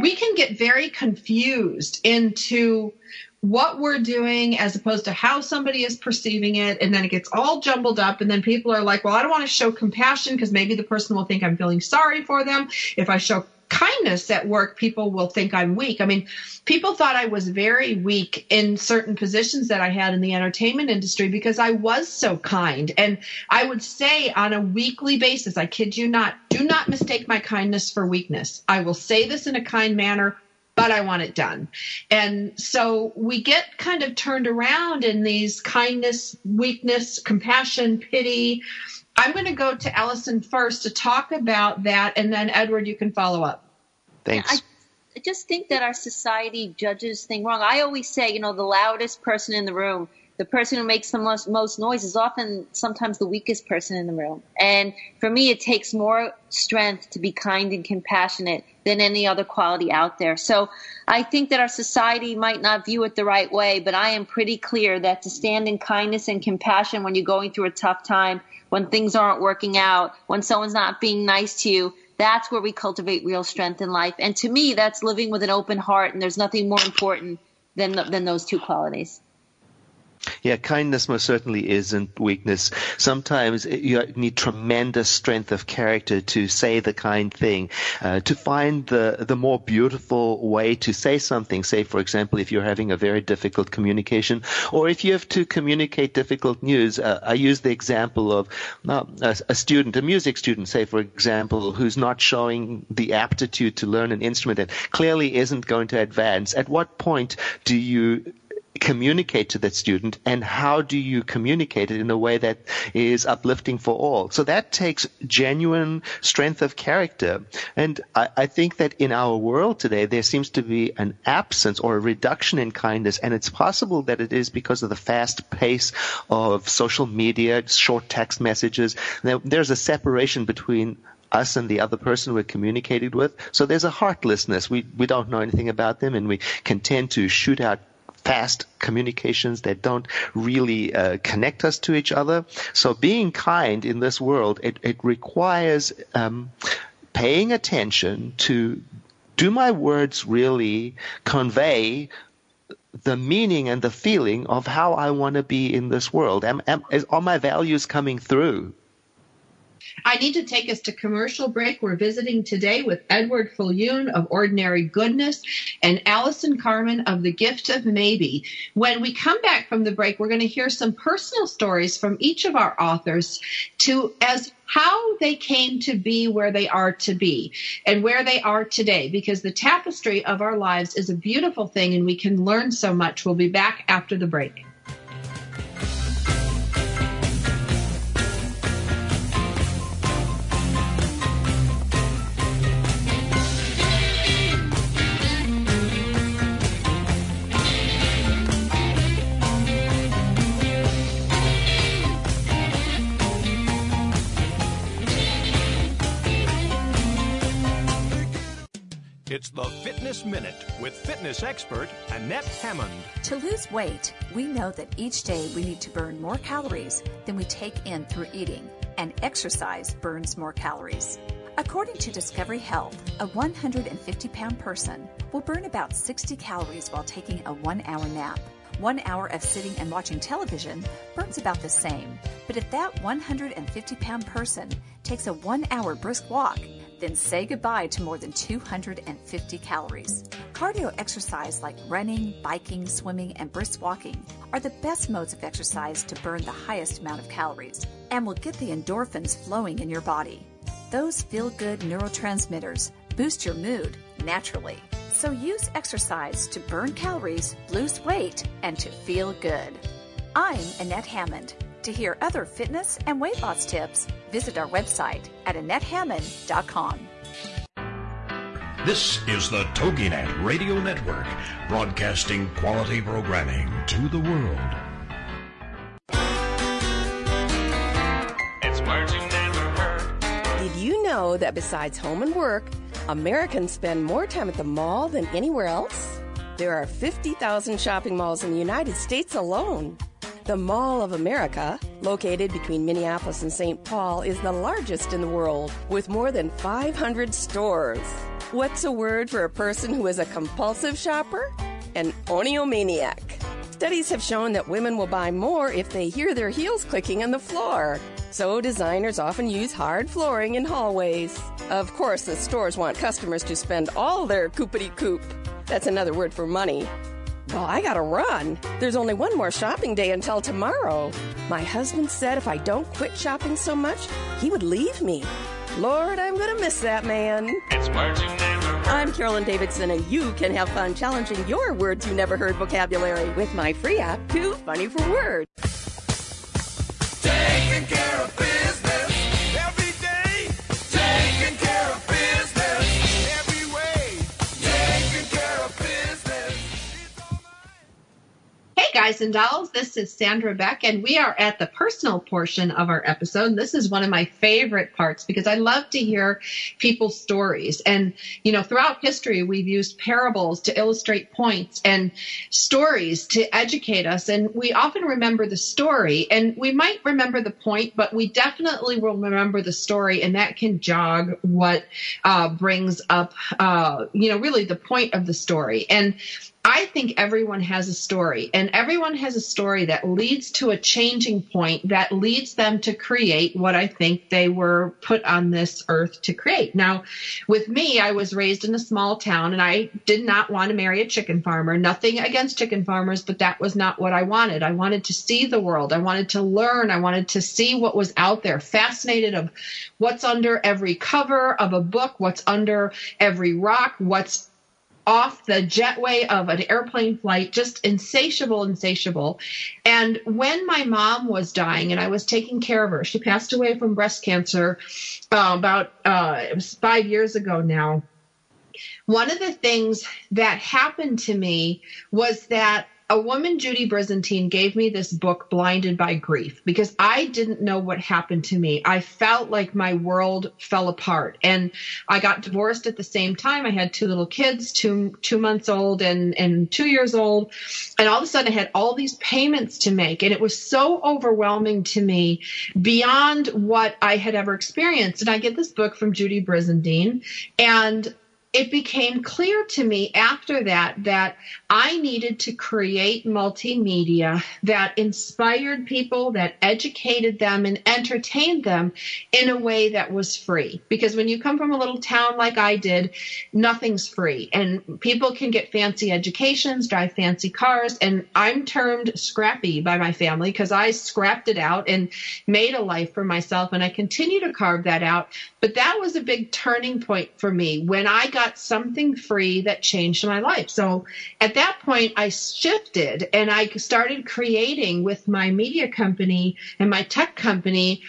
we can get very confused into what we're doing as opposed to how somebody is perceiving it. And then it gets all jumbled up. And then people are like, well, I don't want to show compassion because maybe the person will think I'm feeling sorry for them. If I show kindness at work, people will think I'm weak. I mean, people thought I was very weak in certain positions that I had in the entertainment industry because I was so kind. And I would say on a weekly basis, I kid you not, do not mistake my kindness for weakness. I will say this in a kind manner but I want it done. And so we get kind of turned around in these kindness, weakness, compassion, pity. I'm going to go to Allison first to talk about that, and then Edward, you can follow up. Thanks. I, I just think that our society judges things wrong. I always say, you know, the loudest person in the room the person who makes the most, most noise is often sometimes the weakest person in the room. And for me, it takes more strength to be kind and compassionate than any other quality out there. So I think that our society might not view it the right way, but I am pretty clear that to stand in kindness and compassion when you're going through a tough time, when things aren't working out, when someone's not being nice to you, that's where we cultivate real strength in life. And to me, that's living with an open heart, and there's nothing more important than, than those two qualities. Yeah, kindness most certainly isn't weakness. Sometimes you need tremendous strength of character to say the kind thing, uh, to find the the more beautiful way to say something. Say, for example, if you're having a very difficult communication, or if you have to communicate difficult news. Uh, I use the example of uh, a, a student, a music student, say, for example, who's not showing the aptitude to learn an instrument and clearly isn't going to advance. At what point do you communicate to that student and how do you communicate it in a way that is uplifting for all so that takes genuine strength of character and I, I, think that in our world today there seems to be an absence or a reduction in kindness and it's possible that it is because of the fast pace of social media short text messages there's a separation between us and the other person we're communicating with. So there's a heartlessness. We we don't know anything about them, and we can tend to shoot out fast communications that don't really uh, connect us to each other. So being kind in this world, it, it requires um, paying attention to do my words really convey the meaning and the feeling of how I want to be in this world? Am, am, is, are my values coming through? I need to take us to commercial break. We're visiting today with Edward Viljoen of Ordinary Goodness and Allison Carmen of The Gift of Maybe. When we come back from the break, we're going to hear some personal stories from each of our authors to as how they came to be where they are to be and where they are today because the tapestry of our lives is a beautiful thing and we can learn so much. We'll be back after the break. Minute with fitness expert Annette Hammond. To lose weight, we know that each day we need to burn more calories than we take in through eating, and exercise burns more calories. According to Discovery Health, a 150 pound person will burn about 60 calories while taking a one hour nap. One hour of sitting and watching television burns about the same. But if that 150 pound person takes a one hour brisk walk, then say goodbye to more than 250 calories. Cardio exercise like running, biking, swimming, and brisk walking are the best modes of exercise to burn the highest amount of calories and will get the endorphins flowing in your body. Those feel good neurotransmitters boost your mood naturally. So use exercise to burn calories, lose weight, and to feel good. I'm Annette Hammond. To hear other fitness and weight loss tips, visit our website at AnnetteHammond.com. This is the TogiNet Radio Network, broadcasting quality programming to the world. It's words you never heard. Did you know that besides home and work, Americans spend more time at the mall than anywhere else? There are 50,000 shopping malls in the United States alone. The Mall of America, located between Minneapolis and St. Paul, is the largest in the world with more than 500 stores. What's a word for a person who is a compulsive shopper? An oniomaniac. Studies have shown that women will buy more if they hear their heels clicking on the floor. So designers often use hard flooring in hallways. Of course, the stores want customers to spend all their coopity coop. That's another word for money. Well, I gotta run. There's only one more shopping day until tomorrow. My husband said if I don't quit shopping so much, he would leave me. Lord, I'm gonna miss that man. It's words you never heard. I'm Carolyn Davidson, and you can have fun challenging your words you never heard vocabulary with my free app, Too Funny for Words. Taking care of business guys and dolls. This is Sandra Beck, and we are at the personal portion of our episode. This is one of my favorite parts because I love to hear people's stories. And, you know, throughout history, we've used parables to illustrate points and stories to educate us. And we often remember the story, and we might remember the point, but we definitely will remember the story, and that can jog what uh, brings up, uh, you know, really the point of the story. And I think everyone has a story, and everyone has a story that leads to a changing point that leads them to create what I think they were put on this earth to create. Now, with me, I was raised in a small town, and I did not want to marry a chicken farmer. Nothing against chicken farmers, but that was not what I wanted. I wanted to see the world. I wanted to learn. I wanted to see what was out there, fascinated of what's under every cover of a book, what's under every rock, what's off the jetway of an airplane flight, just insatiable, insatiable. And when my mom was dying and I was taking care of her, she passed away from breast cancer uh, about uh, it was five years ago now. One of the things that happened to me was that a woman, Judy Brizantine, gave me this book, Blinded by Grief, because I didn't know what happened to me. I felt like my world fell apart. And I got divorced at the same time. I had two little kids, two two months old and, and two years old. And all of a sudden I had all these payments to make. And it was so overwhelming to me beyond what I had ever experienced. And I get this book from Judy Brizantine and it became clear to me after that that I needed to create multimedia that inspired people, that educated them and entertained them in a way that was free. Because when you come from a little town like I did, nothing's free. And people can get fancy educations, drive fancy cars. And I'm termed scrappy by my family because I scrapped it out and made a life for myself. And I continue to carve that out. But that was a big turning point for me when I got something free that changed my life. So at that point, I shifted and I started creating with my media company and my tech company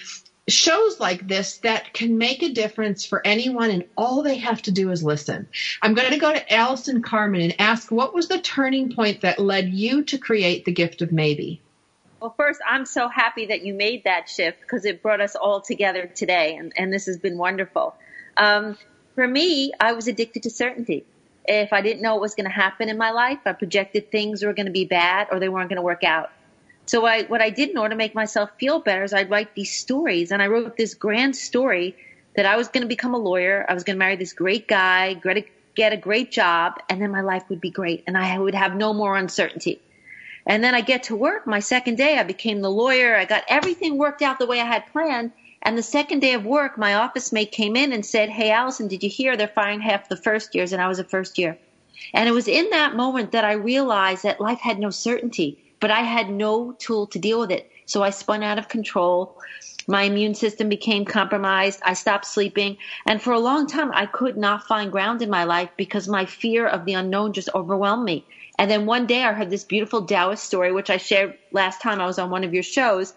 shows like this that can make a difference for anyone and all they have to do is listen. I'm going to go to Allison Carmen and ask what was the turning point that led you to create the gift of maybe? Well, first, I'm so happy that you made that shift because it brought us all together today, and, and this has been wonderful. Um, for me, I was addicted to certainty. If I didn't know what was going to happen in my life, I projected things were going to be bad or they weren't going to work out. So I, what I did in order to make myself feel better is I'd write these stories, and I wrote this grand story that I was going to become a lawyer. I was going to marry this great guy, get a, get a great job, and then my life would be great, and I would have no more uncertainty. And then I get to work. My second day, I became the lawyer. I got everything worked out the way I had planned. And the second day of work, my office mate came in and said, Hey, Allison, did you hear they're firing half the first years? And I was a first year. And it was in that moment that I realized that life had no certainty, but I had no tool to deal with it. So I spun out of control. My immune system became compromised. I stopped sleeping. And for a long time, I could not find ground in my life because my fear of the unknown just overwhelmed me. And then one day I heard this beautiful Taoist story, which I shared last time I was on one of your shows.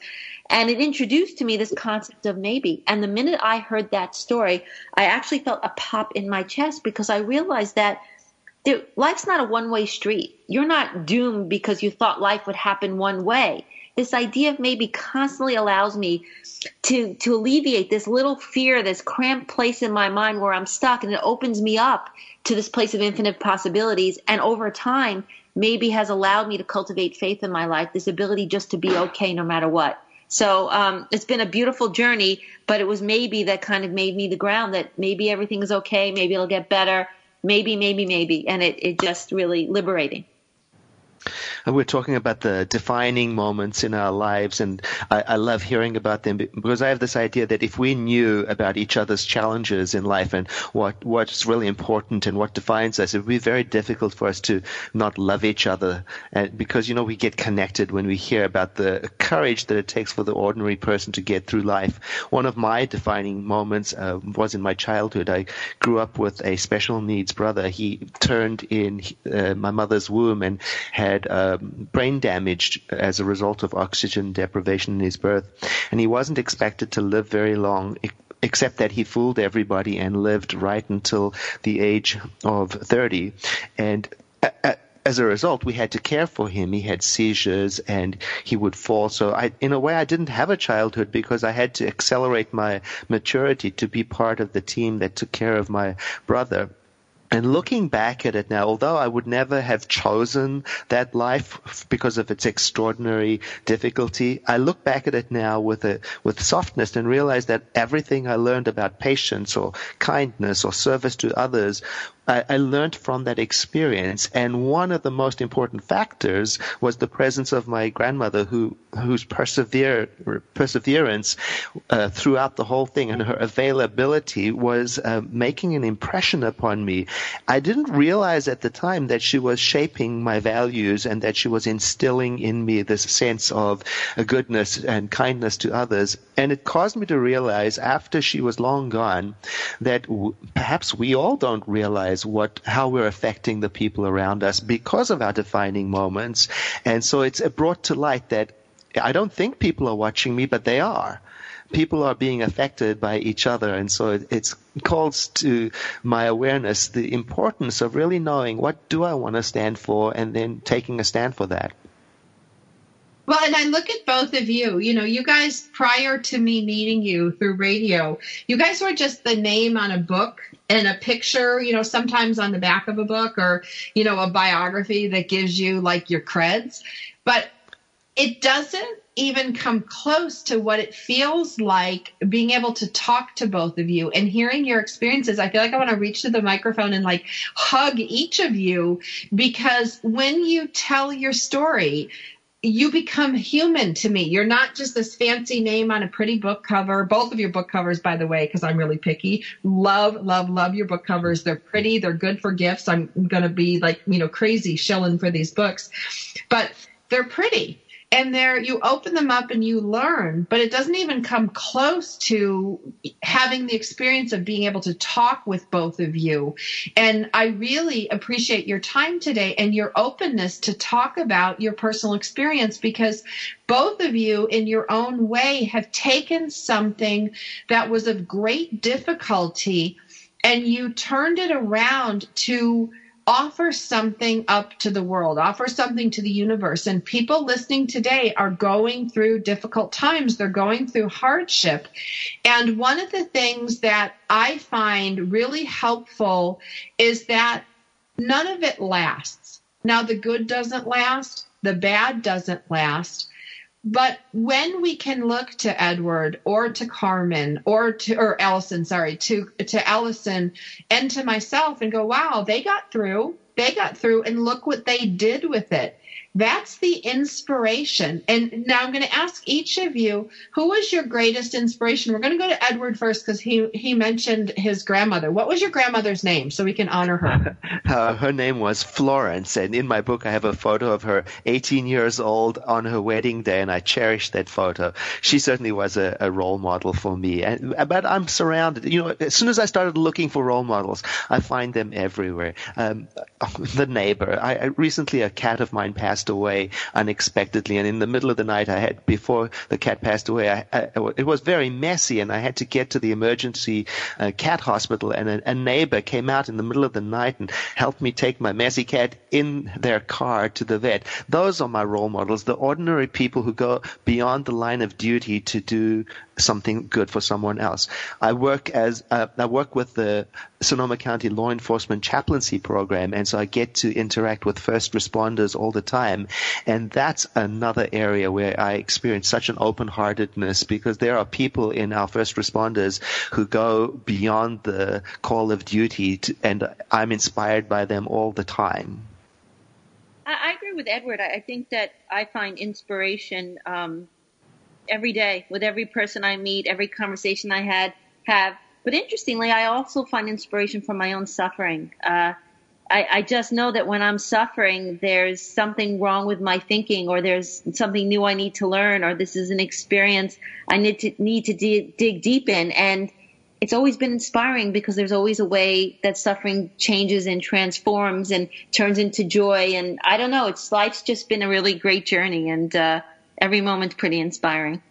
And it introduced to me this concept of maybe. And the minute I heard that story, I actually felt a pop in my chest because I realized that life's not a one way street. You're not doomed because you thought life would happen one way. This idea of maybe constantly allows me to, to alleviate this little fear, this cramped place in my mind where I'm stuck, and it opens me up to this place of infinite possibilities. And over time, maybe has allowed me to cultivate faith in my life, this ability just to be okay no matter what. So um, it's been a beautiful journey, but it was maybe that kind of made me the ground that maybe everything is okay, maybe it'll get better, maybe, maybe, maybe, and it, it just really liberating. We're talking about the defining moments in our lives, and I, I, love hearing about them because I have this idea that if we knew about each other's challenges in life and what what's really important and what defines us, it would be very difficult for us to not love each other. And because you know we get connected when we hear about the courage that it takes for the ordinary person to get through life. One of my defining moments uh, was in my childhood. I grew up with a special needs brother. He turned in uh, my mother's womb and had. Uh, brain damaged as a result of oxygen deprivation in his birth, and he wasn't expected to live very long. Except that he fooled everybody and lived right until the age of 30. And as a result, we had to care for him. He had seizures and he would fall. So I, in a way, I didn't have a childhood because I had to accelerate my maturity to be part of the team that took care of my brother. And looking back at it now, although I would never have chosen that life because of its extraordinary difficulty, I look back at it now with a, with softness and realize that everything I learned about patience or kindness or service to others I, I learned from that experience, and one of the most important factors was the presence of my grandmother, who whose persevere, perseverance uh, throughout the whole thing and her availability was uh, making an impression upon me. I didn't realize at the time that she was shaping my values and that she was instilling in me this sense of goodness and kindness to others, and it caused me to realize after she was long gone that w- perhaps we all don't realize what how we're affecting the people around us because of our defining moments. And so it's brought to light that I don't think people are watching me, but they are. People are being affected by each other, and so it it's calls to my awareness the importance of really knowing what do I want to stand for, and then taking a stand for that. Well, and I look at both of you. You know, you guys, prior to me meeting you through radio, you guys were just the name on a book and a picture, you know, sometimes on the back of a book or, you know, a biography that gives you like your creds. But it doesn't even come close to what it feels like being able to talk to both of you and hearing your experiences. I feel like I want to reach to the microphone and like hug each of you because when you tell your story, you become human to me. You're not just this fancy name on a pretty book cover. Both of your book covers, by the way, because I'm really picky. Love, love, love your book covers. They're pretty. They're good for gifts. I'm going to be like, you know, crazy shilling for these books, but they're pretty and there you open them up and you learn but it doesn't even come close to having the experience of being able to talk with both of you. And i really appreciate your time today and your openness to talk about your personal experience because both of you in your own way have taken something that was of great difficulty and you turned it around to offer something up to the world, offer something to the universe. And people listening today are going through difficult times. They're going through hardship. And one of the things that I find really helpful is that none of it lasts. Now, the good doesn't last. The bad doesn't last. But when we can look to Edward or to Carmen or to or Allison, sorry, to to Allison and to myself and go, wow, they got through. They got through and look what they did with it. That's the inspiration. And now I'm going to ask each of you, who was your greatest inspiration? We're going to go to Edward first because he, he mentioned his grandmother. What was your grandmother's name so we can honor her? Uh, her name was Florence, and in my book I have a photo of her 18 years old on her wedding day, and I cherish that photo. She certainly was a, a role model for me. And, but I'm surrounded. You know, as soon as I started looking for role models, I find them everywhere. Um, the neighbor. I, I recently a cat of mine passed away unexpectedly, and in the middle of the night, I had before the cat passed away. I, I, it was very messy, and I had to get to the emergency uh, cat hospital. And a, a neighbor came out in the middle of the night and helped me take my messy cat in their car to the vet. Those are my role models, the ordinary people who go beyond the line of duty to do something good for someone else. I work as uh, I work with the Sonoma County Law Enforcement Chaplaincy Program, and so I get to interact with first responders all the time, and that's another area where I experience such an open-heartedness because there are people in our first responders who go beyond the call of duty, to, and I'm inspired by them all the time. I, agree with Edward. I, I think that I find inspiration um, every day with every person I meet, every conversation I had have. But interestingly, I also find inspiration from my own suffering. Uh, I, I just know that when I'm suffering, there's something wrong with my thinking, or there's something new I need to learn, or this is an experience I need to need to dig, deep in. And it's always been inspiring because there's always a way that suffering changes and transforms and turns into joy. And I don't know, it's life's just been a really great journey, and uh, every moment's pretty inspiring.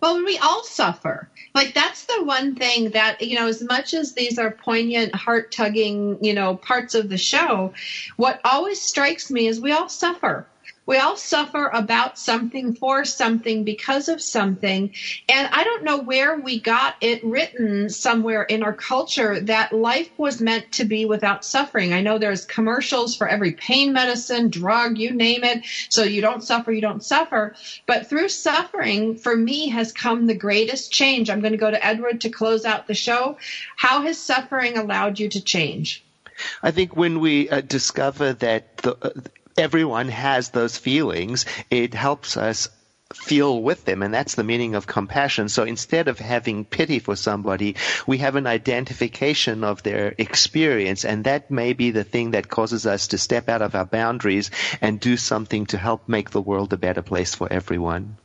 Well, we all suffer. Like that's the one thing that, you know, as much as these are poignant, heart tugging, you know, parts of the show, what always strikes me is we all suffer. We all suffer about something, for something, because of something. And I don't know where we got it written somewhere in our culture that life was meant to be without suffering. I know there's commercials for every pain medicine, drug, you name it. So you don't suffer, you don't suffer. But through suffering, for me, has come the greatest change. I'm going to go to Edward to close out the show. How has suffering allowed you to change? I think when we uh, discover that the, uh, everyone has those feelings, it helps us feel with them and that's the meaning of compassion. So instead of having pity for somebody we have an identification of their experience and that may be the thing that causes us to step out of our boundaries and do something to help make the world a better place for everyone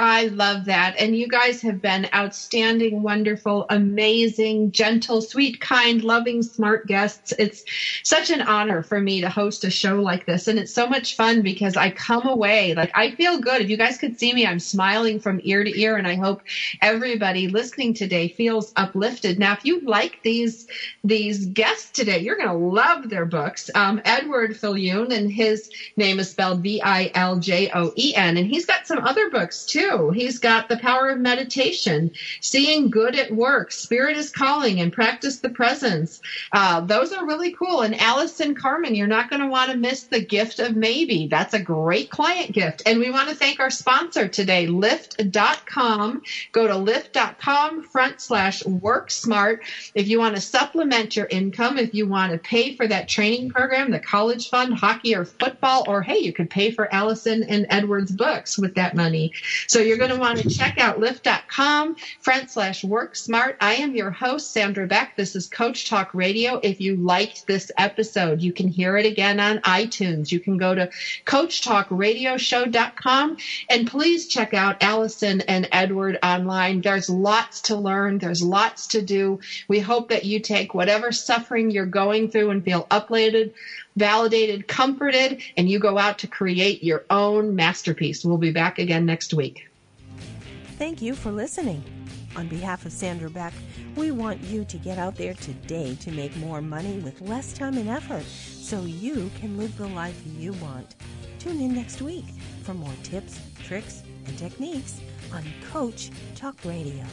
I love that. And you guys have been outstanding, wonderful, amazing, gentle, sweet, kind, loving, smart guests. It's such an honor for me to host a show like this. And it's so much fun because I come away like I feel good. If you guys could see me, I'm smiling from ear to ear. And I hope everybody listening today feels uplifted. Now, if you like these, these guests today, you're going to love their books. Um, Edward Viljoen and his name is spelled V-I-L-J-O-E-N. And he's got some other books too. He's got The Power of Meditation, Seeing Good at Work, Spirit is Calling, and Practice the Presence. Uh, those are really cool. And Allison Carmen, you're not going to want to miss The Gift of Maybe. That's a great client gift. And we want to thank our sponsor today, Lyft.com. Go to Lyft.com front slash work smart. If you want to supplement your income, if you want to pay for that training program, the college fund, hockey or football, or hey, you could pay for Allison and Edward's books with that money. So you're going to want to check out lyft.com front slash work smart. I am your host, Sandra Beck. This is Coach Talk Radio. If you liked this episode, you can hear it again on iTunes. You can go to coachtalkradioshow.com and please check out Allison and Edward online. There's lots to learn. There's lots to do. We hope that you take whatever suffering you're going through and feel uplifted validated, comforted, and you go out to create your own masterpiece. We'll be back again next week. Thank you for listening. On behalf of Sandra Beck, we want you to get out there today to make more money with less time and effort so you can live the life you want. Tune in next week for more tips, tricks, and techniques on Coach Talk Radio.